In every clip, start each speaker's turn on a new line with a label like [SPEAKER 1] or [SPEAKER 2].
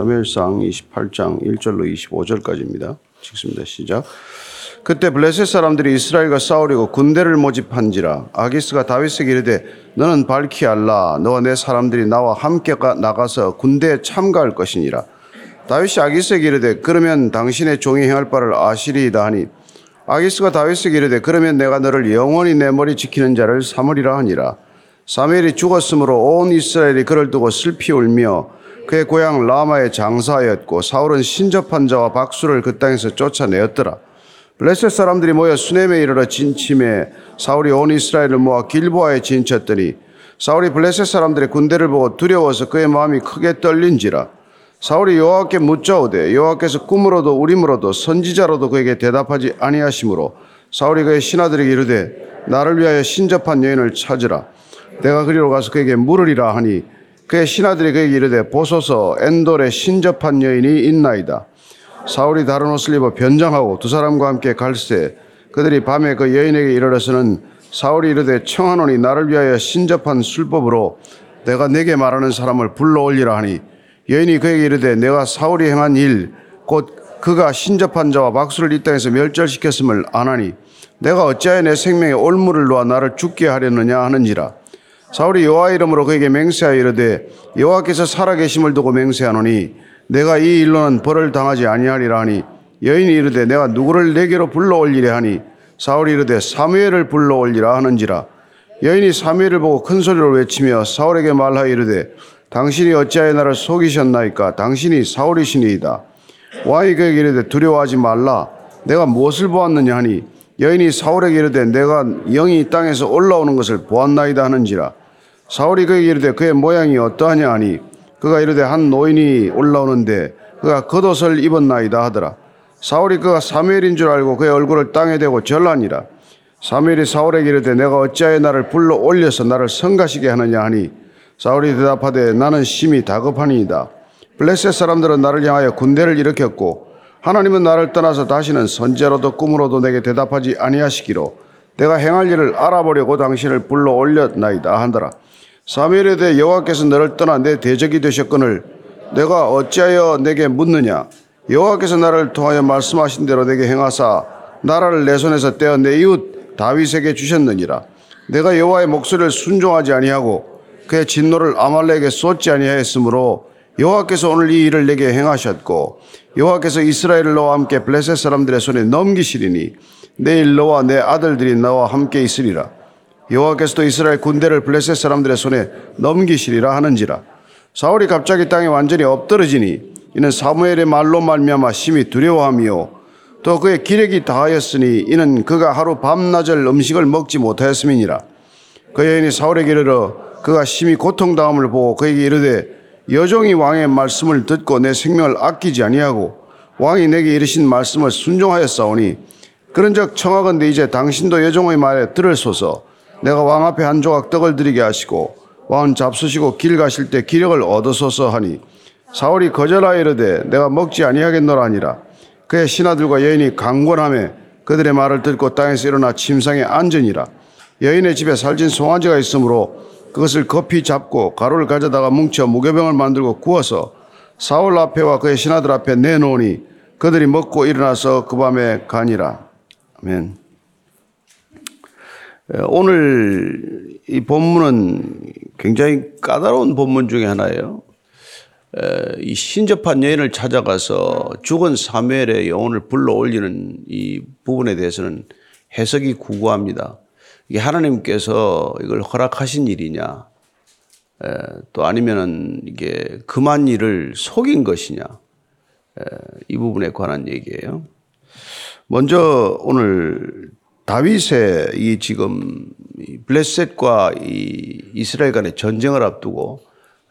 [SPEAKER 1] 사무엘상 28장 1절로 25절까지입니다. 읽습니다. 시작. 그때 블레셋 사람들이 이스라엘과 싸우려고 군대를 모집한지라 아기스가 다윗에게 이르되 너는 밝히 알라 너와 내 사람들이 나와 함께 가- 나가서 군대에 참가할 것이니라 다윗이 아기스에게 이르되 그러면 당신의 종이 행할 바를 아시리이다 하니 아기스가 다윗에게 이르되 그러면 내가 너를 영원히 내 머리 지키는 자를 삼으리라 하니라 사무엘이 죽었으므로 온 이스라엘이 그를 두고 슬피 울며 그의 고향 라마에 장사하였고 사울은 신접한 자와 박수를 그 땅에서 쫓아내었더라. 블레셋 사람들이 모여 수넴에 이르러 진침해 사울이 온 이스라엘을 모아 길보아에 진쳤더니 사울이 블레셋 사람들의 군대를 보고 두려워서 그의 마음이 크게 떨린지라 사울이 여호와께 묻자오되 여호와께서 꿈으로도 우림으로도 선지자로도 그에게 대답하지 아니하시므로 사울이 그의 신하들에게 이르되 나를 위하여 신접한 여인을 찾으라 내가 그리로 가서 그에게 물으리라 하니 그의 신하들이 그에게 이르되 보소서 엔돌에 신접한 여인이 있나이다. 사울이 다른 옷을 입어 변장하고 두 사람과 함께 갈새. 그들이 밤에 그 여인에게 이르러서는 사울이 이르되 청하노니 나를 위하여 신접한 술법으로 내가 내게 말하는 사람을 불러올리라 하니 여인이 그에게 이르되 내가 사울이 행한 일 곧 그가 신접한 자와 박수를 이 땅에서 멸절시켰음을 아나니 내가 어찌하여 내 생명에 올무를 놓아 나를 죽게 하려느냐 하는지라 사울이 여호와 이름으로 그에게 맹세하여 이르되 여호와께서 살아계심을 두고 맹세하노니 내가 이 일로는 벌을 당하지 아니하리라 하니 여인이 이르되 내가 누구를 내게로 불러올리려 하니? 사울이 이르되 사무엘을 불러올리라 하는지라. 여인이 사무엘을 보고 큰 소리로 외치며 사울에게 말하여 이르되 당신이 어찌하여 나를 속이셨나이까? 당신이 사울이시니이다. 왕이 그에게 이르되 두려워하지 말라. 내가 무엇을 보았느냐 하니 여인이 사울에게 이르되 내가 영이 이 땅에서 올라오는 것을 보았나이다 하는지라. 사울이 그에게 이르되 그의 모양이 어떠하냐? 하니 그가 이르되 한 노인이 올라오는데 그가 겉옷을 입었나이다 하더라. 사울이 그가 사무엘인 줄 알고 그의 얼굴을 땅에 대고 절하니라. 사무엘이 사울에게 이르되 내가 어찌하여 나를 불러 올려서 나를 성가시게 하느냐? 하니 사울이 대답하되 나는 심히 다급하니이다. 블레셋 사람들은 나를 향하여 군대를 일으켰고 하나님은 나를 떠나서 다시는 선제로도 꿈으로도 내게 대답하지 아니하시기로 내가 행할 일을 알아보려고 당신을 불러 올렸나이다 한더라. 사무엘에 대해 여호와께서 너를 떠나 내 대적이 되셨거늘 내가 어찌하여 내게 묻느냐? 여호와께서 나를 통하여 말씀하신 대로 내게 행하사 나라를 내 손에서 떼어 내 이웃 다윗에게 주셨느니라. 내가 여호와의 목소리를 순종하지 아니하고 그의 진노를 아말렉에게 쏟지 아니하였으므로 여호와께서 오늘 이 일을 내게 행하셨고 여호와께서 이스라엘을 너와 함께 블레셋 사람들의 손에 넘기시리니 내일 너와 내 아들들이 나와 함께 있으리라. 여호와께서도 이스라엘 군대를 블레셋 사람들의 손에 넘기시리라 하는지라. 사울이 갑자기 땅에 완전히 엎드러지니 이는 사무엘의 말로 말미암아 심히 두려워하며 또 그의 기력이 다하였으니 이는 그가 하루 밤낮을 음식을 먹지 못하였음이니라. 그 여인이 사울에게 이르러 그가 심히 고통당함을 보고 그에게 이르되 여종이 왕의 말씀을 듣고 내 생명을 아끼지 아니하고 왕이 내게 이르신 말씀을 순종하였사오니 그런즉 청하건대 이제 당신도 여종의 말에 들을소서. 내가 왕 앞에 한 조각 떡을 드리게 하시고 왕은 잡수시고 길 가실 때 기력을 얻으소서 하니 사울이 거절하여 이르되 내가 먹지 아니하겠노라 하니라. 그의 신하들과 여인이 강권함에 그들의 말을 듣고 땅에서 일어나 침상에 앉으니라. 여인의 집에 살찐 송아지가 있으므로 그것을 급히 잡고 가루를 가져다가 뭉쳐 무교병을 만들고 구워서 사울 앞에와 그의 신하들 앞에 내놓으니 그들이 먹고 일어나서 그 밤에 가니라. 아멘. 에, 오늘 이 본문은 굉장히 까다로운 본문 중에 하나예요. 에, 이 신접한 여인을 찾아가서 죽은 사무엘의 영혼을 불러 올리는 이 부분에 대해서는 해석이 구구합니다. 이게 하나님께서 이걸 허락하신 일이냐, 에, 또 아니면은 이게 그만 일을 속인 것이냐, 에, 이 부분에 관한 얘기예요. 먼저 오늘 다윗의 이 지금 이 블레셋과 이 이스라엘 간의 전쟁을 앞두고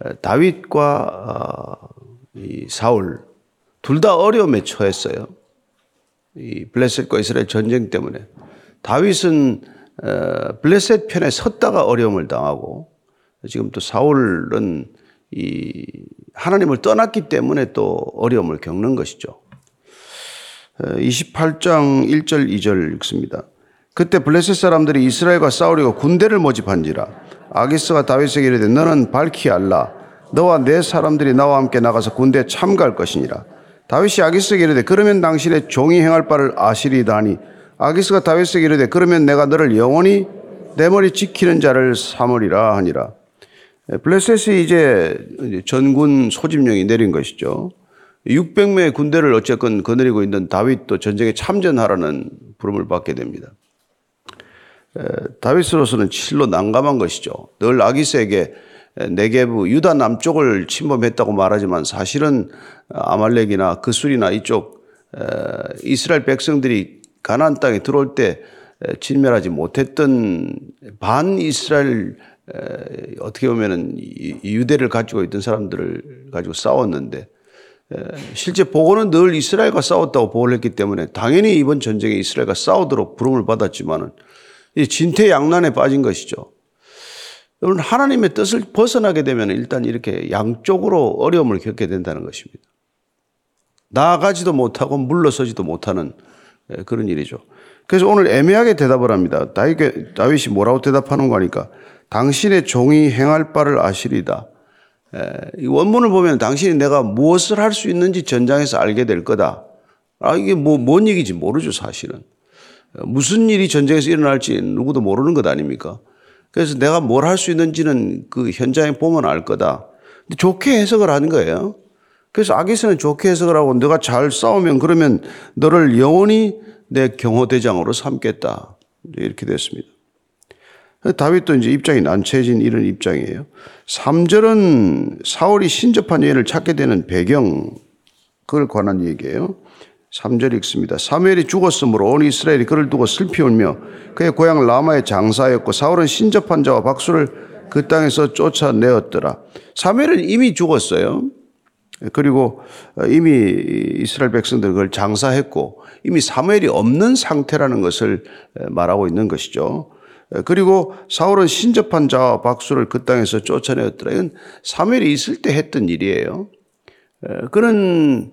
[SPEAKER 1] 에, 다윗과 어, 이 사울 둘 다 어려움에 처했어요. 이 블레셋과 이스라엘 전쟁 때문에 다윗은 어, 블레셋 편에 섰다가 어려움을 당하고 지금 또 사울은 이 하나님을 떠났기 때문에 또 어려움을 겪는 것이죠. 28장 1절 2절 읽습니다. 그때 블레셋 사람들이 이스라엘과 싸우려고 군대를 모집한지라 아기스가 다윗에게 이르되 너는 밝히 알라 너와 내 사람들이 나와 함께 나가서 군대에 참가할 것이니라. 다윗이 아기스에게 이르되 그러면 당신의 종이 행할 바를 아시리다 하니 아기스가 다윗에게 이르되 그러면 내가 너를 영원히 내 머리 지키는 자를 삼으리라 하니라. 예, 블레셋이 이제 전군 소집령이 내린 것이죠. 600명의 군대를 어쨌건 거느리고 있는 다윗도 전쟁에 참전하라는 부름을 받게 됩니다. 예, 다윗으로서는 실로 난감한 것이죠. 늘 아기스에게 네게부 유다 남쪽을 침범했다고 말하지만 사실은 아말렉이나 그술이나 이쪽 이스라엘 백성들이 가나안 땅에 들어올 때 진멸하지 못했던 반 이스라엘 어떻게 보면은 유대를 가지고 있던 사람들을 가지고 싸웠는데 실제 보고는 늘 이스라엘과 싸웠다고 보고를 했기 때문에 당연히 이번 전쟁에 이스라엘과 싸우도록 부름을 받았지만은 진퇴양난에 빠진 것이죠. 여러분 하나님의 뜻을 벗어나게 되면 일단 이렇게 양쪽으로 어려움을 겪게 된다는 것입니다. 나아가지도 못하고 물러서지도 못하는 그런 일이죠. 그래서 오늘 애매하게 대답을 합니다. 다윗이 뭐라고 대답하는 거니까 당신의 종이 행할 바를 아시리다. 이 원문을 보면 당신이 내가 무엇을 할 수 있는지 전장에서 알게 될 거다. 아, 이게 뭐, 뭔 얘기인지 모르죠, 사실은. 무슨 일이 전쟁에서 일어날지 누구도 모르는 것 아닙니까? 그래서 내가 뭘 할 수 있는지는 그 현장에 보면 알 거다. 좋게 해석을 하는 거예요. 그래서 아기스는 좋게 해석을 하고 너가 잘 싸우면 그러면 너를 영원히 내 경호대장으로 삼겠다. 이렇게 됐습니다. 다윗도 이제 입장이 난처해진 이런 입장이에요. 3절은 사울이 신접한 여인을 찾게 되는 배경, 그걸 관한 얘기예요. 3절 읽습니다. 사무엘이 죽었으므로 온 이스라엘이 그를 두고 슬피 울며 그의 고향 라마의 장사였고 사울은 신접한 자와 박수를 그 땅에서 쫓아내었더라. 사무엘은 이미 죽었어요. 그리고 이미 이스라엘 백성들 그걸 장사했고 이미 사무엘이 없는 상태라는 것을 말하고 있는 것이죠. 그리고 사울은 신접한 자와 박수를 그 땅에서 쫓아내었더라. 이건 사무엘이 있을 때 했던 일이에요. 그는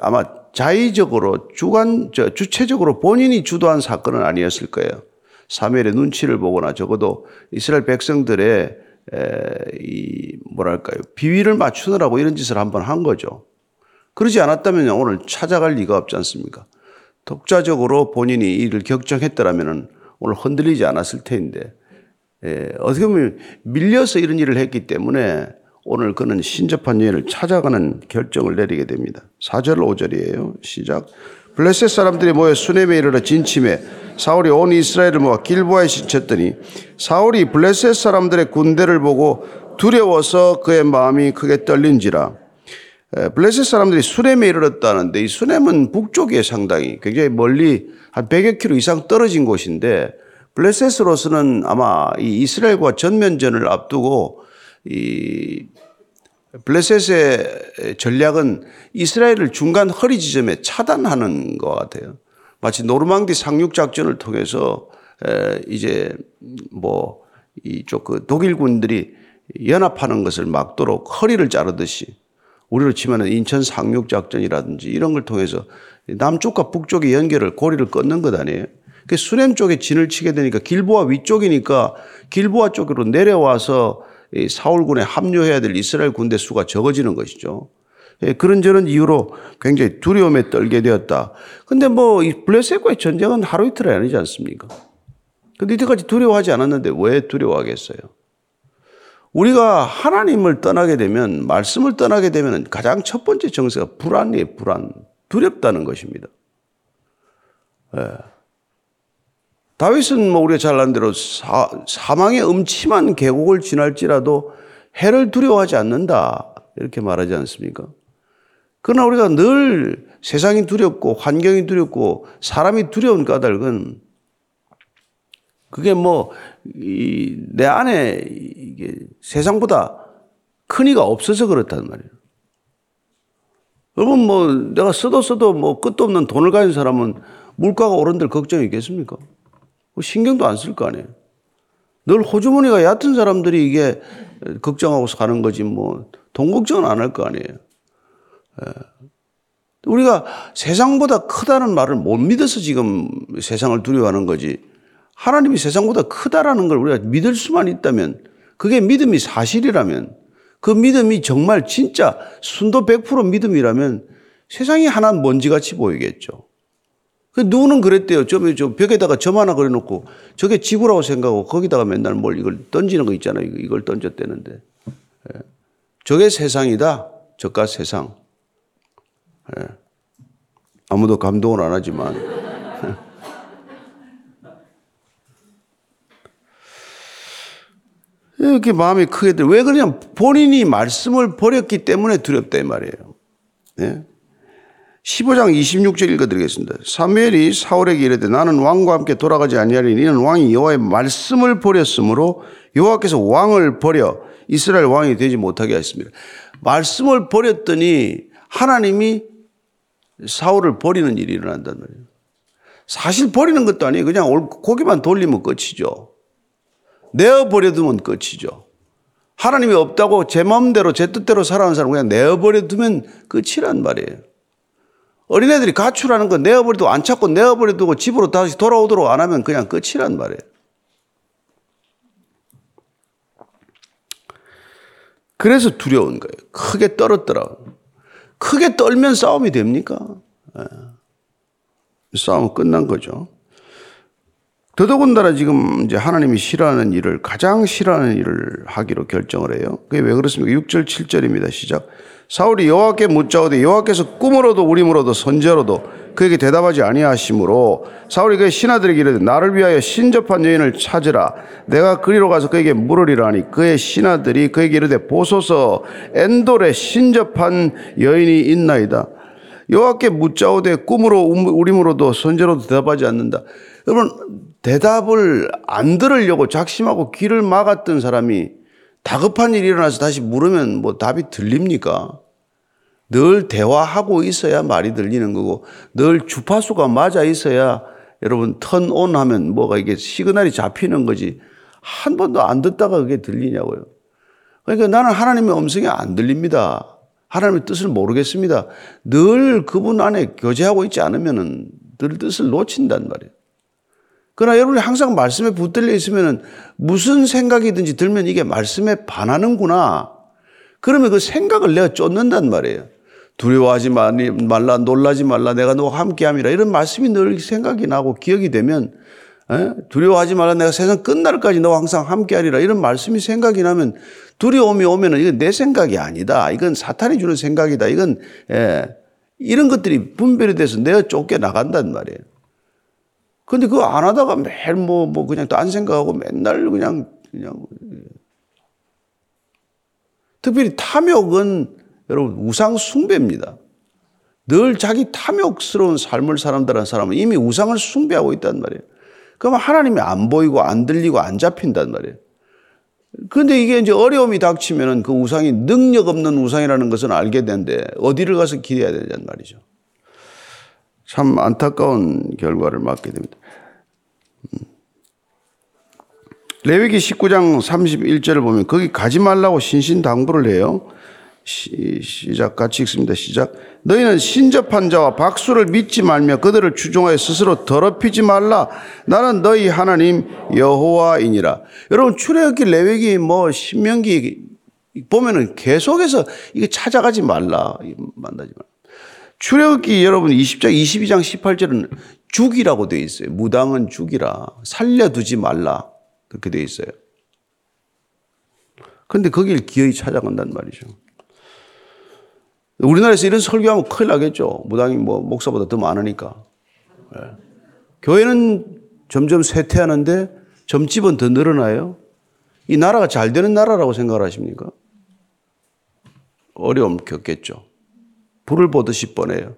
[SPEAKER 1] 아마 자의적으로 주관, 주체적으로 본인이 주도한 사건은 아니었을 거예요. 사무엘의 눈치를 보거나 적어도 이스라엘 백성들의 이 뭐랄까요 비위를 맞추느라고 이런 짓을 한번 한 거죠. 그러지 않았다면 오늘 찾아갈 리가 없지 않습니까? 독자적으로 본인이 이를 결정했더라면 오늘 흔들리지 않았을 텐데 어떻게 보면 밀려서 이런 일을 했기 때문에 오늘 그는 신접한 여인을 찾아가는 결정을 내리게 됩니다. 4절 5절이에요. 시작. 블레셋 사람들이 모여 수넴에 이르러 진침해 사울이 온 이스라엘을 모아 길보아에 지쳤더니 사울이 블레셋 사람들의 군대를 보고 두려워서 그의 마음이 크게 떨린지라. 블레셋 사람들이 수넴에 이르렀다는데 이 수넴은 북쪽에 상당히 굉장히 멀리 한 100여 킬로 이상 떨어진 곳인데 블레셋으로서는 아마 이 이스라엘과 전면전을 앞두고 이 블레셋의 전략은 이스라엘을 중간 허리 지점에 차단하는 것 같아요. 마치 노르망디 상륙 작전을 통해서 이제 뭐 이쪽 그 독일 군들이 연합하는 것을 막도록 허리를 자르듯이 우리로 치면은 인천 상륙 작전이라든지 이런 걸 통해서 남쪽과 북쪽의 연결을 고리를 끊는 것 아니에요. 그 수렘 쪽에 진을 치게 되니까 길보아 위쪽이니까 길보아 쪽으로 내려와서 사울군에 합류해야 될 이스라엘 군대 수가 적어지는 것이죠. 예, 그런저런 이유로 굉장히 두려움에 떨게 되었다. 근데 뭐, 이 블레셋과의 전쟁은 하루 이틀이 아니지 않습니까? 근데 이때까지 두려워하지 않았는데 왜 두려워하겠어요? 우리가 하나님을 떠나게 되면, 말씀을 떠나게 되면 가장 첫 번째 정세가 불안이에요, 불안. 두렵다는 것입니다. 예. 다윗은 뭐 우리가 잘 아는 대로 사, 사망의 음침한 계곡을 지날지라도 해를 두려워하지 않는다. 이렇게 말하지 않습니까? 그러나 우리가 늘 세상이 두렵고 환경이 두렵고 사람이 두려운 까닭은 그게 뭐, 내 안에 이게 세상보다 큰 이가 없어서 그렇단 말이에요. 여러분 뭐 내가 써도 써도 뭐 끝도 없는 돈을 가진 사람은 물가가 오른들 걱정이 있겠습니까? 뭐 신경도 안 쓸 거 아니에요. 늘 호주머니가 얕은 사람들이 이게 걱정하고 사는 거지 뭐 돈 걱정은 안 할 거 아니에요. 예. 우리가 세상보다 크다는 말을 못 믿어서 지금 세상을 두려워하는 거지. 하나님이 세상보다 크다라는 걸 우리가 믿을 수만 있다면 그게 믿음이 사실이라면 그 믿음이 정말 진짜 순도 100% 믿음이라면 세상이 하나 먼지같이 보이겠죠. 그 누구는 그랬대요. 저, 저 벽에다가 점 하나 그려놓고 저게 지구라고 생각하고 거기다가 맨날 뭘 이걸 던지는 거 있잖아요. 이걸 던졌대는데. 예. 저게 세상이다. 저가 세상. 예. 아무도 감동을 안 하지만. 이렇게 마음이 크게 들어. 왜 그러냐? 본인이 말씀을 버렸기 때문에 두렵다, 이 말이에요. 예? 15장 26절 읽어드리겠습니다. 사무엘이 사울에게 이르되 나는 왕과 함께 돌아가지 아니하리니 이는 왕이 여호와의 말씀을 버렸으므로 여호와께서 왕을 버려 이스라엘 왕이 되지 못하게 하였습니다. 말씀을 버렸더니 하나님이 사울을 버리는 일이 일어난단 말이에요. 사실 버리는 것도 아니에요. 그냥 고기만 돌리면 끝이죠. 내어버려두면 끝이죠. 하나님이 없다고 제 마음대로 제 뜻대로 살아가는 사람 그냥 내어버려두면 끝이란 말이에요. 어린애들이 가출하는 거 내어버려두고 안 찾고 내어버려두고 집으로 다시 돌아오도록 안 하면 그냥 끝이란 말이에요. 그래서 두려운 거예요. 크게 떨었더라. 크게 떨면 싸움이 됩니까? 네. 싸움은 끝난 거죠. 더더군다나 지금 이제 하나님이 싫어하는 일을 가장 싫어하는 일을 하기로 결정을 해요. 그게 왜 그렇습니까? 6절, 7절입니다. 시작. 사울이 여호와께 묻자오되 여호와께서 꿈으로도 우림으로도 선제로도 그에게 대답하지 아니하심으로 사울이 그의 신하들에게 이르되 나를 위하여 신접한 여인을 찾으라. 내가 그리로 가서 그에게 물으리라 하니. 그의 신하들이 그에게 이르되 보소서. 엔돌에 신접한 여인이 있나이다. 여호와께 묻자오되 꿈으로 우림으로도 선제로도 대답하지 않는다. 여러분 대답을 안 들으려고 작심하고 귀를 막았던 사람이 다급한 일이 일어나서 다시 물으면 뭐 답이 들립니까? 늘 대화하고 있어야 말이 들리는 거고 늘 주파수가 맞아 있어야 여러분 턴온 하면 뭐가 이게 시그널이 잡히는 거지 한 번도 안 듣다가 그게 들리냐고요. 그러니까 나는 하나님의 음성이 안 들립니다. 하나님의 뜻을 모르겠습니다. 늘 그분 안에 교제하고 있지 않으면은 늘 뜻을 놓친단 말이에요. 그러나 여러분이 항상 말씀에 붙들려 있으면 무슨 생각이든지 들면 이게 말씀에 반하는구나. 그러면 그 생각을 내가 쫓는단 말이에요. 두려워하지 말라, 놀라지 말라, 내가 너와 함께 함이라. 이런 말씀이 늘 생각이 나고 기억이 되면, 에? 두려워하지 말라, 내가 세상 끝날까지 너와 항상 함께 하리라. 이런 말씀이 생각이 나면 두려움이 오면은 이건 내 생각이 아니다. 이건 사탄이 주는 생각이다. 이건, 예, 이런 것들이 분별이 돼서 내가 쫓겨 나간단 말이에요. 근데 그거 안 하다가 매일 뭐, 뭐 그냥 딴 생각하고 맨날 그냥, 그냥. 특별히 탐욕은 여러분 우상 숭배입니다. 늘 자기 탐욕스러운 삶을 사람들한 사람은 이미 우상을 숭배하고 있단 말이에요. 그러면 하나님이 안 보이고 안 들리고 안 잡힌단 말이에요. 그런데 이게 이제 어려움이 닥치면은 그 우상이 능력 없는 우상이라는 것은 알게 되는데 어디를 가서 기대해야 되냐는 말이죠. 참 안타까운 결과를 맞게 됩니다. 음. 레위기 19장 31절을 보면 거기 가지 말라고 신신당부를 해요. 시, 시작 같이 읽습니다. 시작. 너희는 신접한 자와 박수를 믿지 말며 그들을 추종하여 스스로 더럽히지 말라. 나는 너희 하나님 여호와이니라. 여러분 출애굽기, 레위기, 뭐 신명기 보면은 계속해서 이게 찾아가지 말라. 만나지 말라. 출애굽기 여러분 20장 22장 18절은 죽이라고 되어 있어요. 무당은 죽이라. 살려두지 말라. 그렇게 되어 있어요. 근데 거길 기어이 찾아간단 말이죠. 우리나라에서 이런 설교하면 큰일 나겠죠. 무당이 뭐 목사보다 더 많으니까. 네. 교회는 점점 쇠퇴하는데 점집은 더 늘어나요. 이 나라가 잘 되는 나라라고 생각을 하십니까? 어려움 겪겠죠. 불을 보듯이 뻔해요.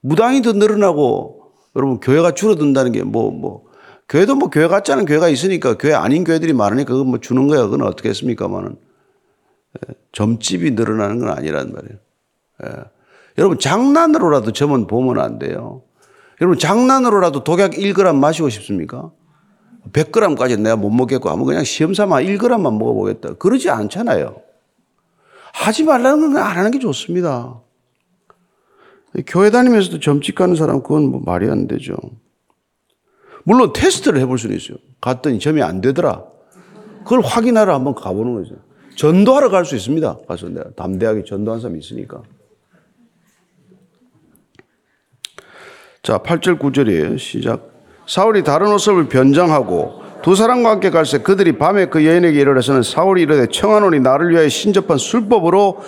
[SPEAKER 1] 무당이 더 늘어나고 여러분 교회가 줄어든다는 게 뭐뭐 교회도 뭐 교회 같지 않은 교회가 있으니까 교회 아닌 교회들이 많으니까 그거 뭐 주는 거야. 그건 어떻게 했습니까만은 예, 점집이 늘어나는 건 아니란 말이에요. 예. 여러분 장난으로라도 점은 보면 안 돼요. 여러분 장난으로라도 독약 1g 마시고 싶습니까? 100g까지 내가 못 먹겠고 하면 그냥 시험 삼아 1g만 먹어보겠다. 그러지 않잖아요. 하지 말라는 건 안 하는 게 좋습니다. 교회 다니면서도 점집 가는 사람 그건 뭐 말이 안 되죠. 물론 테스트를 해볼 수는 있어요. 갔더니 점이 안 되더라. 그걸 확인하러 한번 가보는 거죠. 전도하러 갈 수 있습니다. 가서 내가 담대하게 전도한 사람이 있으니까. 자, 8절 9절이에요. 시작. 사울이 다른 옷을 변장하고 두 사람과 함께 갈새 그들이 밤에 그 여인에게 이르러서는 사울이 이르되 청하노니 나를 위하여 신접한 술법으로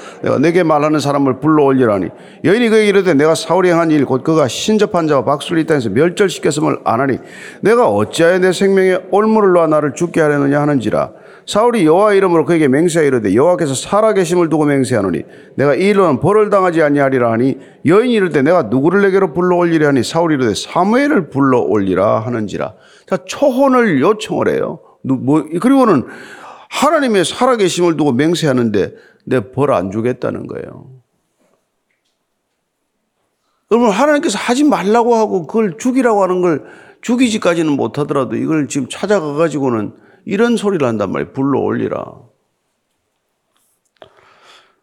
[SPEAKER 1] 내게 말하는 사람을 불러올리라니 여인이 그에게 이르되 내가 사울이 행한 일 곧 그가 신접한 자와 박수를 이 땅에서 멸절시켰음을 아나니 내가 어찌하여 내 생명에 올무를 놓아 나를 죽게 하려느냐 하는지라 사울이 여호와 이름으로 그에게 맹세하여 이르되 여호와께서 살아계심을 두고 맹세하노니 내가 이 일로는 벌을 당하지 아니하리라 하니 여인이 이르되 내가 누구를 내게로 불러올리려 하니 사울이 이르되 사무엘을 불러올리라 하는지라. 자 초혼을 요청을 해요. 뭐 그리고는 하나님의 살아계심을 두고 맹세하는데 내 벌 안 주겠다는 거예요. 여러분 하나님께서 하지 말라고 하고 그걸 죽이라고 하는 걸 죽이지까지는 못하더라도 이걸 지금 찾아가 가지고는 이런 소리를 한단 말이에요. 불러 올리라.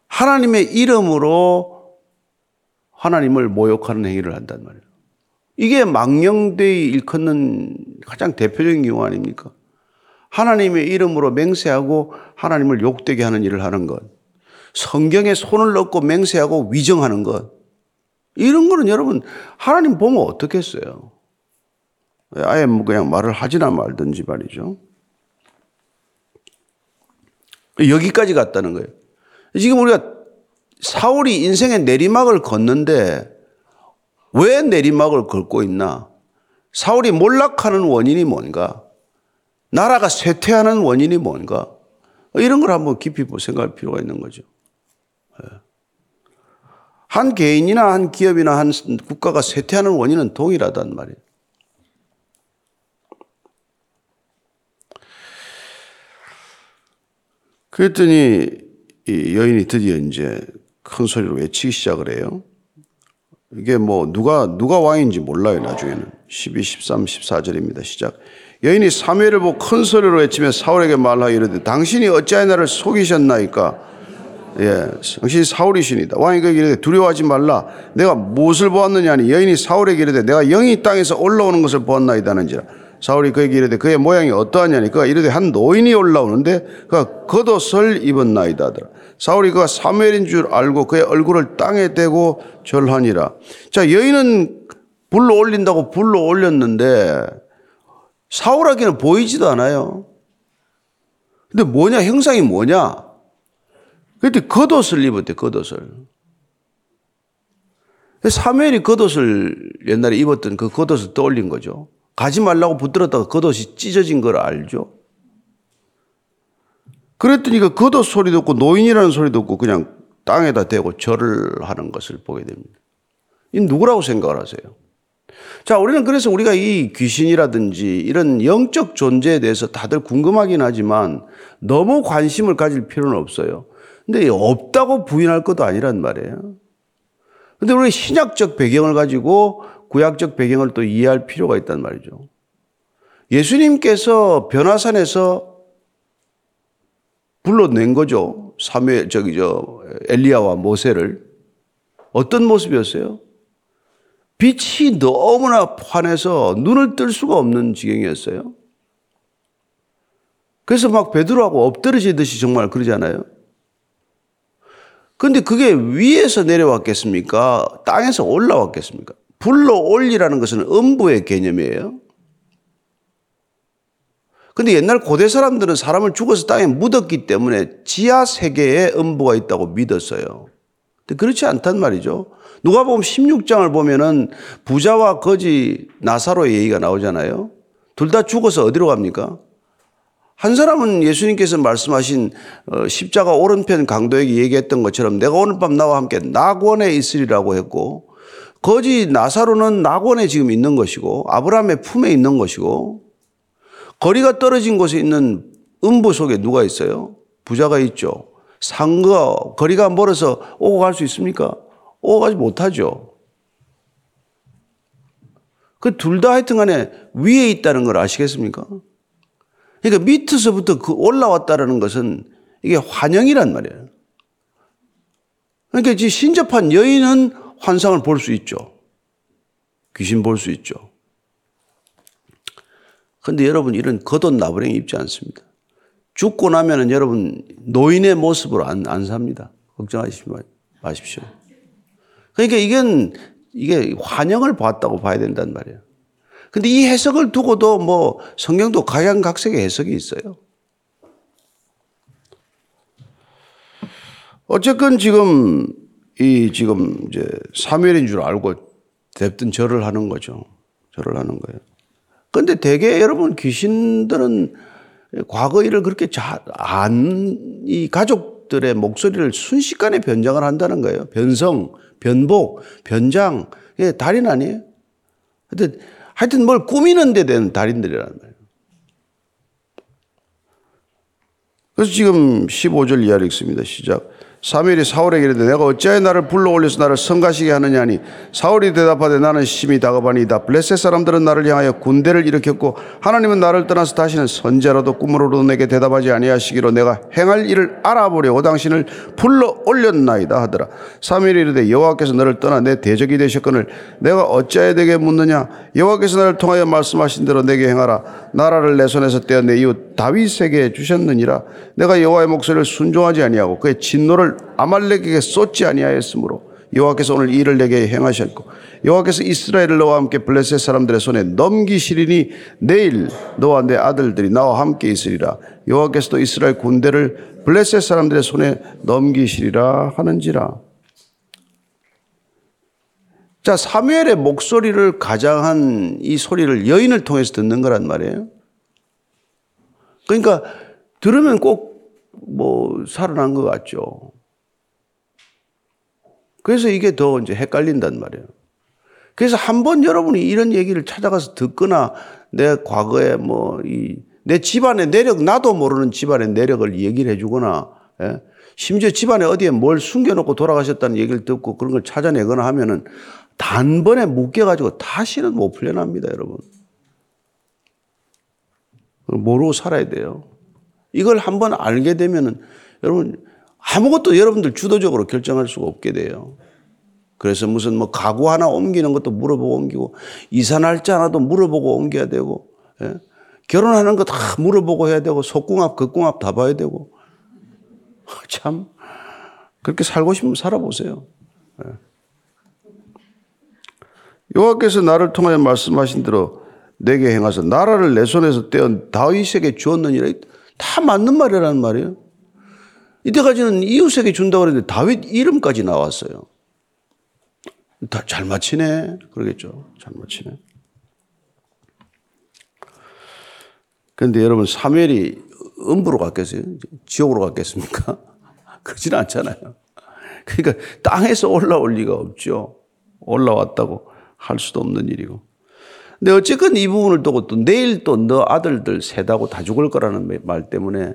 [SPEAKER 1] 하나님의 이름으로 하나님을 모욕하는 행위를 한단 말이에요. 이게 망령되이 일컫는 가장 대표적인 경우 아닙니까? 하나님의 이름으로 맹세하고 하나님을 욕되게 하는 일을 하는 것. 성경에 손을 넣고 맹세하고 위정하는 것. 이런 거는 여러분, 하나님 보면 어떻겠어요? 아예 뭐 그냥 말을 하지나 말든지 말이죠. 여기까지 갔다는 거예요. 지금 우리가 사울이 인생의 내리막을 걷는데 왜 내리막을 걷고 있나? 사울이 몰락하는 원인이 뭔가? 나라가 쇠퇴하는 원인이 뭔가? 이런 걸 한번 깊이 생각할 필요가 있는 거죠. 예. 한 개인이나 한 기업이나 한 국가가 쇠퇴하는 원인은 동일하단 말이에요. 그랬더니 이 여인이 드디어 이제 큰 소리로 외치기 시작을 해요. 이게 뭐 누가 누가 왕인지 몰라요 나중에는 12, 13, 14절입니다. 시작. 여인이 사무엘을 보고 큰 소리로 외치며 사울에게 말하여 이르되 당신이 어찌하여 나를 속이셨나이까? 예, 당신이 사울이시니다. 왕이 그에게 이르되 두려워하지 말라. 내가 무엇을 보았느냐 하니 여인이 사울에게 이르되 내가 영이 땅에서 올라오는 것을 보았나이다는지라. 사울이 그에게 이르되 그의 모양이 어떠하냐니 그가 이르되 한 노인이 올라오는데 그가 겉옷을 입었나이다 하더라. 사울이 그가 사무엘인 줄 알고 그의 얼굴을 땅에 대고 절하니라. 자 여인은 불러 올린다고 불러 올렸는데 사울에게는 보이지도 않아요. 근데 뭐냐 형상이 뭐냐? 그때 겉옷을 입었대 겉옷을. 사무엘이 겉옷을 옛날에 입었던 그 겉옷을 떠올린 거죠. 가지 말라고 붙들었다가 겉옷이 찢어진 걸 알죠? 그랬더니 그 겉옷 소리 듣고 노인이라는 소리 듣고 그냥 땅에다 대고 절을 하는 것을 보게 됩니다. 이 누구라고 생각을 하세요? 자, 우리는 그래서 우리가 이 귀신이라든지 이런 영적 존재에 대해서 다들 궁금하긴 하지만 너무 관심을 가질 필요는 없어요. 근데 없다고 부인할 것도 아니란 말이에요. 근데 우리 신약적 배경을 가지고 구약적 배경을 또 이해할 필요가 있단 말이죠. 예수님께서 변화산에서 불러낸 거죠. 사무엘 저기 저 엘리야와 모세를 어떤 모습이었어요? 빛이 너무나 환해서 눈을 뜰 수가 없는 지경이었어요. 그래서 막 베드로하고 엎드러지듯이 정말 그러잖아요. 근데 그게 위에서 내려왔겠습니까? 땅에서 올라왔겠습니까? 불러 올리라는 것은 음부의 개념이에요. 근데 옛날 고대 사람들은 사람을 죽어서 땅에 묻었기 때문에 지하 세계에 음부가 있다고 믿었어요. 근데 그렇지 않단 말이죠. 누가 보면 16장을 보면은 부자와 거지 나사로의 얘기가 나오잖아요. 둘 다 죽어서 어디로 갑니까? 한 사람은 예수님께서 말씀하신 어, 십자가 오른편 강도에게 얘기했던 것처럼 내가 오늘 밤 나와 함께 낙원에 있으리라고 했고 거지 나사로는 낙원에 지금 있는 것이고 아브라함의 품에 있는 것이고 거리가 떨어진 곳에 있는 음부 속에 누가 있어요? 부자가 있죠. 상가 거리가 멀어서 오고 갈 수 있습니까? 오고 가지 못하죠. 그 둘 다 하여튼 간에 위에 있다는 걸 아시겠습니까? 그러니까 밑에서부터 그 올라왔다라는 것은 이게 환영이란 말이에요. 그러니까 신접한 여인은 환상을 볼 수 있죠. 귀신 볼 수 있죠. 근데 여러분 이런 겉옷 나부랭이 입지 않습니다. 죽고 나면은 여러분 노인의 모습으로 안, 안 삽니다. 걱정하시지 마- 마십시오. 그러니까 이건 이게 환영을 봤다고 봐야 된단 말이에요. 근데 이 해석을 두고도 뭐 성경도 각양각색의 해석이 있어요. 어쨌건 지금 이 지금 이제 사무엘인 줄 알고 됐든 절을 하는 거죠. 절을 하는 거예요. 근데 대개 여러분 귀신들은 과거 일을 그렇게 안, 이 가족들의 목소리를 순식간에 변장을 한다는 거예요. 변성, 변복, 변장. 이게 달인 아니에요? 하여튼, 하여튼 뭘 꾸미는 데된 달인들이라는 거예요. 그래서 지금 15절 이하를 읽습니다. 시작. 사무엘이 사울에게 이르되 내가 어찌하여 나를 불러 올려서 나를 성가시게 하느냐 하니 사울이 대답하되 나는 심히 다급하니이다. 블레셋 사람들은 나를 향하여 군대를 일으켰고 하나님은 나를 떠나서 다시는 선제라도 꿈으로도 내게 대답하지 아니하시기로 내가 행할 일을 알아보려고 당신을 불러 올렸나이다 하더라. 사무엘이 이르되 여호와께서 너를 떠나 내 대적이 되셨거늘 내가 어찌하여 내게 묻느냐? 여호와께서 나를 통하여 말씀하신 대로 내게 행하라. 나라를 내 손에서 떼어 내 이웃 다윗에게 주셨느니라. 내가 여호와의 목소리를 순종하지 아니하고 그의 진노를 아말렉에게 쏟지 아니하였으므로 여호와께서 오늘 이 일을 내게 행하셨고 여호와께서 이스라엘을 너와 함께 블레셋 사람들의 손에 넘기시리니 내일 너와 내 아들들이 나와 함께 있으리라 여호와께서도 이스라엘 군대를 블레셋 사람들의 손에 넘기시리라 하는지라 자, 사무엘의 목소리를 가장한 이 소리를 여인을 통해서 듣는 거란 말이에요. 그러니까 들으면 꼭 뭐 살아난 것 같죠. 그래서 이게 더 이제 헷갈린단 말이에요. 그래서 한 번 여러분이 이런 얘기를 찾아가서 듣거나 내 과거에 뭐 이 내 집안의 내력 나도 모르는 집안의 내력을 얘기를 해주거나 예? 심지어 집안에 어디에 뭘 숨겨놓고 돌아가셨다는 얘기를 듣고 그런 걸 찾아내거나 하면은 단번에 묶여가지고 다시는 못 풀려납니다, 여러분. 모르고 살아야 돼요. 이걸 한번 알게 되면은 여러분 아무것도 여러분들 주도적으로 결정할 수가 없게 돼요. 그래서 무슨 뭐 가구 하나 옮기는 것도 물어보고 옮기고 이사 날짜 하나도 물어보고 옮겨야 되고 예? 결혼하는 거 다 물어보고 해야 되고 속궁합 극궁합 다 봐야 되고 참 그렇게 살고 싶으면 살아보세요. 예. 여호와께서 나를 통하여 말씀하신 대로 내게 행하사 나라를 내 손에서 떼어 다윗에게 주었느니라 다 맞는 말이라는 말이에요. 이때까지는 이웃에게 준다고 그랬는데 다윗 이름까지 나왔어요. 다 잘 맞히네. 그러겠죠. 잘 맞히네. 그런데 여러분 사무엘이 음부로 갔겠어요? 지옥으로 갔겠습니까? 그러지는 않잖아요. 그러니까 땅에서 올라올 리가 없죠. 올라왔다고 할 수도 없는 일이고. 근데 어쨌건 이 부분을 두고 또 내일 또 너 아들들 세다고 다 죽을 거라는 말 때문에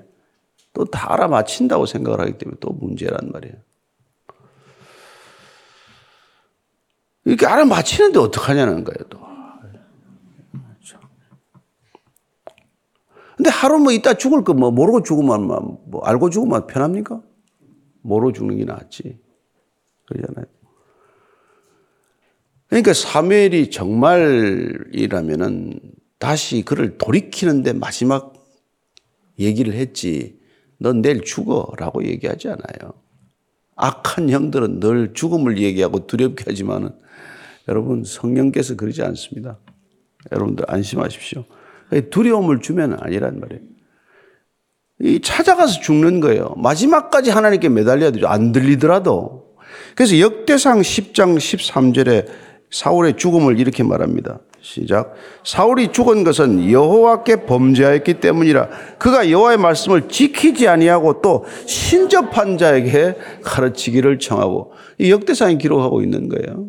[SPEAKER 1] 또 다 알아맞힌다고 생각을 하기 때문에 또 문제란 말이에요. 이렇게 알아맞히는데 어떡하냐는 거예요, 또. 근데 하루 뭐 이따 죽을 거 뭐 모르고 죽으면 뭐 알고 죽으면 편합니까? 모르고 죽는 게 낫지. 그러잖아요. 그러니까 사무엘이 정말이라면은 다시 그를 돌이키는데 마지막 얘기를 했지. 넌 내일 죽어 라고 얘기하지 않아요. 악한 형들은 늘 죽음을 얘기하고 두렵게 하지만은 여러분 성령께서 그러지 않습니다. 여러분들 안심하십시오. 두려움을 주면 아니란 말이에요. 이 찾아가서 죽는 거예요. 마지막까지 하나님께 매달려야 되죠. 안 들리더라도. 그래서 역대상 10장 13절에 사울의 죽음을 이렇게 말합니다. 시작. 사울이 죽은 것은 여호와께 범죄하였기 때문이라 그가 여호와의 말씀을 지키지 아니하고 또 신접한 자에게 가르치기를 청하고 이 역대상이 기록하고 있는 거예요.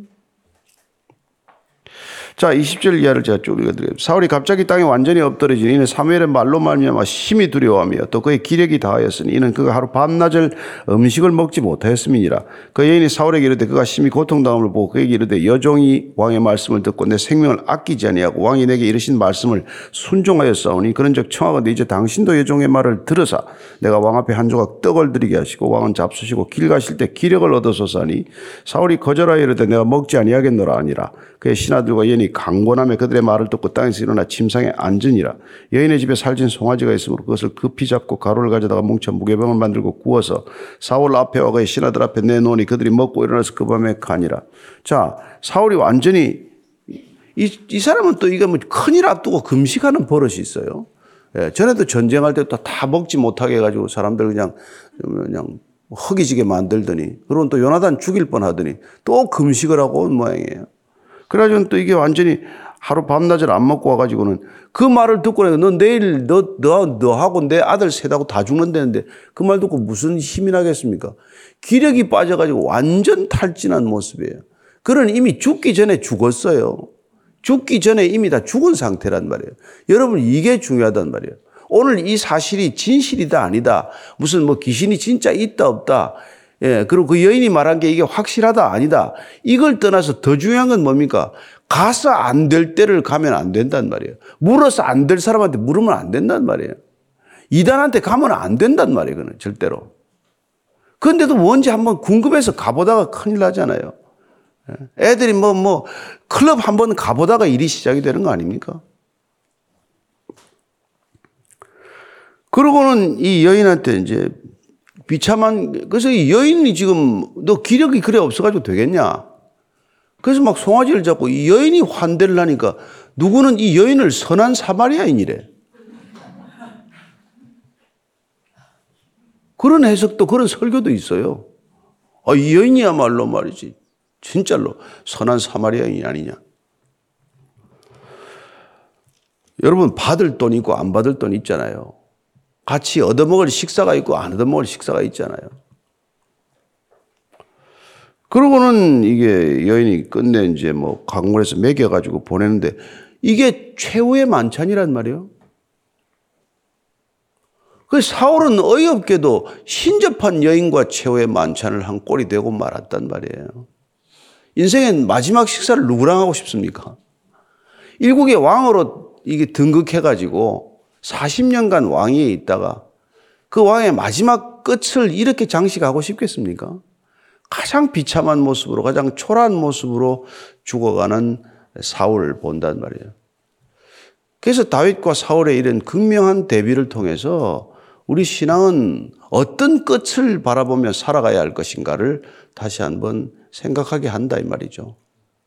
[SPEAKER 1] 자, 20절 이하를 제가 쭉 읽어드리겠습니다. 사울이 갑자기 땅에 완전히 엎드러지니 이는 사무엘의 말로 말미암아 심히 두려워하며 또 그의 기력이 다하였으니 이는 그가 하루 밤낮을 음식을 먹지 못하였음이니라. 그 여인이 사울에게 이르되 그가 심히 고통당함을 보고 그에게 이르되 여종이 왕의 말씀을 듣고 내 생명을 아끼지 아니하고 왕이 내게 이르신 말씀을 순종하였사오니 그런즉 청하건대 이제 당신도 여종의 말을 들으사 내가 왕 앞에 한 조각 떡을 드리게 하시고 왕은 잡수시고 길 가실 때 기력을 얻어소서 하니 사울이 거절하여 이르되 내가 먹지 아니하겠노라 아니라 그의 신하들과 여인이 강권함에 그들의 말을 듣고 땅에서 일어나 침상에 앉으니라. 여인의 집에 살진 송아지가 있으므로 그것을 급히 잡고 가루를 가져다가 뭉쳐 무게병을 만들고 구워서 사울 앞에와 그의 신하들 앞에 내놓으니 그들이 먹고 일어나서 그 밤에 가니라. 자, 사울이 완전히 이, 이 사람은 또 이거 뭐 큰일 앞두고 금식하는 버릇이 있어요. 예, 전에도 전쟁할 때또다 먹지 못하게 해가지고 사람들 그냥, 그냥 허기지게 만들더니, 그러면 또 요나단 죽일 뻔 하더니 또 금식을 하고 온 모양이에요. 그래가지고 또 이게 완전히 하루 밤낮을 안 먹고 와가지고는 그 말을 듣고 내가 너 내일 너, 너, 너하고 내 아들 셋하고 다 죽는다는데 그 말 듣고 무슨 힘이 나겠습니까? 기력이 빠져가지고 완전 탈진한 모습이에요. 그는 이미 죽기 전에 죽었어요. 죽기 전에 이미 다 죽은 상태란 말이에요. 여러분, 이게 중요하단 말이에요. 오늘 이 사실이 진실이다, 아니다. 무슨 뭐 귀신이 진짜 있다, 없다. 예, 그리고 그 여인이 말한 게 이게 확실하다, 아니다. 이걸 떠나서 더 중요한 건 뭡니까? 가서 안 될 때를 가면 안 된단 말이에요. 물어서 안 될 사람한테 물으면 안 된단 말이에요. 이단한테 가면 안 된단 말이에요, 그는 절대로. 그런데도 뭔지 한번 궁금해서 가보다가 큰일 나잖아요. 예. 애들이 뭐, 뭐, 클럽 한번 가보다가 일이 시작이 되는 거 아닙니까? 그러고는 이 여인한테 이제 비참한, 그래서 이 여인이 지금 너 기력이 그래 없어가지고 되겠냐? 그래서 막 송아지를 잡고 이 여인이 환대를 하니까 누구는 이 여인을 선한 사마리아인이래. 그런 해석도 그런 설교도 있어요. 아, 이 여인이야말로 말이지. 진짜로 선한 사마리아인이 아니냐. 여러분 받을 돈 있고 안 받을 돈 있잖아요. 같이 얻어먹을 식사가 있고 안 얻어먹을 식사가 있잖아요. 그러고는 이게 여인이 끝내 이제 뭐 강물에서 먹여가지고 보내는데 이게 최후의 만찬이란 말이에요. 그 사울은 어이없게도 신접한 여인과 최후의 만찬을 한 꼴이 되고 말았단 말이에요. 인생의 마지막 식사를 누구랑 하고 싶습니까? 일국의 왕으로 이게 등극해가지고 40년간 왕위에 있다가 그 왕의 마지막 끝을 이렇게 장식하고 싶겠습니까? 가장 비참한 모습으로, 가장 초라한 모습으로 죽어가는 사울을 본단 말이에요. 그래서 다윗과 사울의 이런 극명한 대비를 통해서 우리 신앙은 어떤 끝을 바라보며 살아가야 할 것인가를 다시 한번 생각하게 한다 이 말이죠.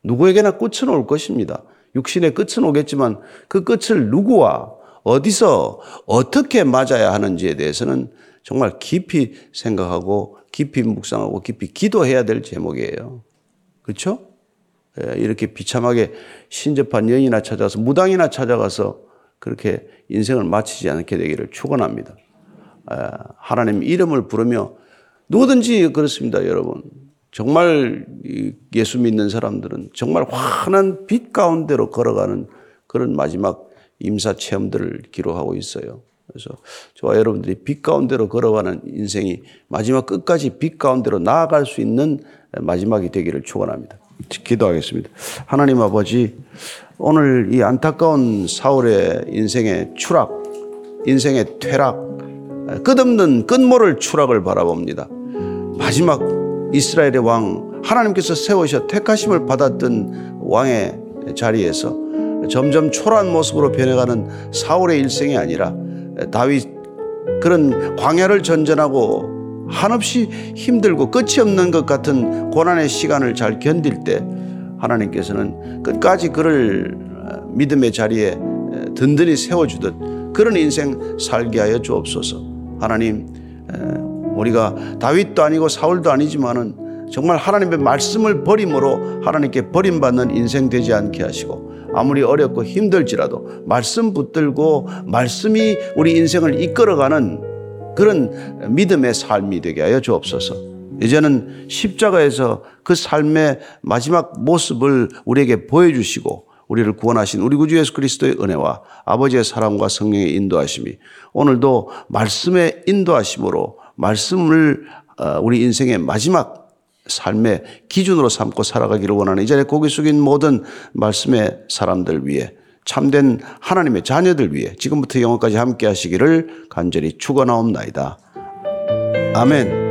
[SPEAKER 1] 누구에게나 끝은 올 것입니다. 육신의 끝은 오겠지만 그 끝을 누구와 어디서 어떻게 맞아야 하는지에 대해서는 정말 깊이 생각하고 깊이 묵상하고 깊이 기도해야 될 제목이에요. 그렇죠? 이렇게 비참하게 신접한 여인이나 찾아서 무당이나 찾아가서 그렇게 인생을 마치지 않게 되기를 축원합니다. 하나님 이름을 부르며 누구든지 그렇습니다, 여러분. 정말 예수 믿는 사람들은 정말 환한 빛 가운데로 걸어가는 그런 마지막 임사 체험들을 기록하고 있어요. 그래서 저와 여러분들이 빛 가운데로 걸어가는 인생이 마지막 끝까지 빛 가운데로 나아갈 수 있는 마지막이 되기를 축원합니다. 기도하겠습니다. 하나님 아버지, 오늘 이 안타까운 사울의 인생의 추락, 인생의 퇴락, 끝없는 끝모를 추락을 바라봅니다. 마지막 이스라엘의 왕 하나님께서 세우셔 택하심을 받았던 왕의 자리에서 점점 초라한 모습으로 변해가는 사울의 일생이 아니라 다윗 그런 광야를 전전하고 한없이 힘들고 끝이 없는 것 같은 고난의 시간을 잘 견딜 때 하나님께서는 끝까지 그를 믿음의 자리에 든든히 세워주듯 그런 인생 살게 하여 주옵소서. 하나님 우리가 다윗도 아니고 사울도 아니지만은 정말 하나님의 말씀을 버림으로 하나님께 버림받는 인생 되지 않게 하시고 아무리 어렵고 힘들지라도 말씀 붙들고 말씀이 우리 인생을 이끌어가는 그런 믿음의 삶이 되게 하여 주옵소서. 이제는 십자가에서 그 삶의 마지막 모습을 우리에게 보여주시고 우리를 구원하신 우리 구주 예수 그리스도의 은혜와 아버지의 사랑과 성령의 인도하심이 오늘도 말씀의 인도하심으로 말씀을 어, 우리 인생의 마지막 삶의 기준으로 삼고 살아가기를 원하는 이 자리에 고개 숙인 모든 말씀의 사람들 위해 참된 하나님의 자녀들 위해 지금부터 영원까지 함께 하시기를 간절히 축원하옵나이다. 아멘.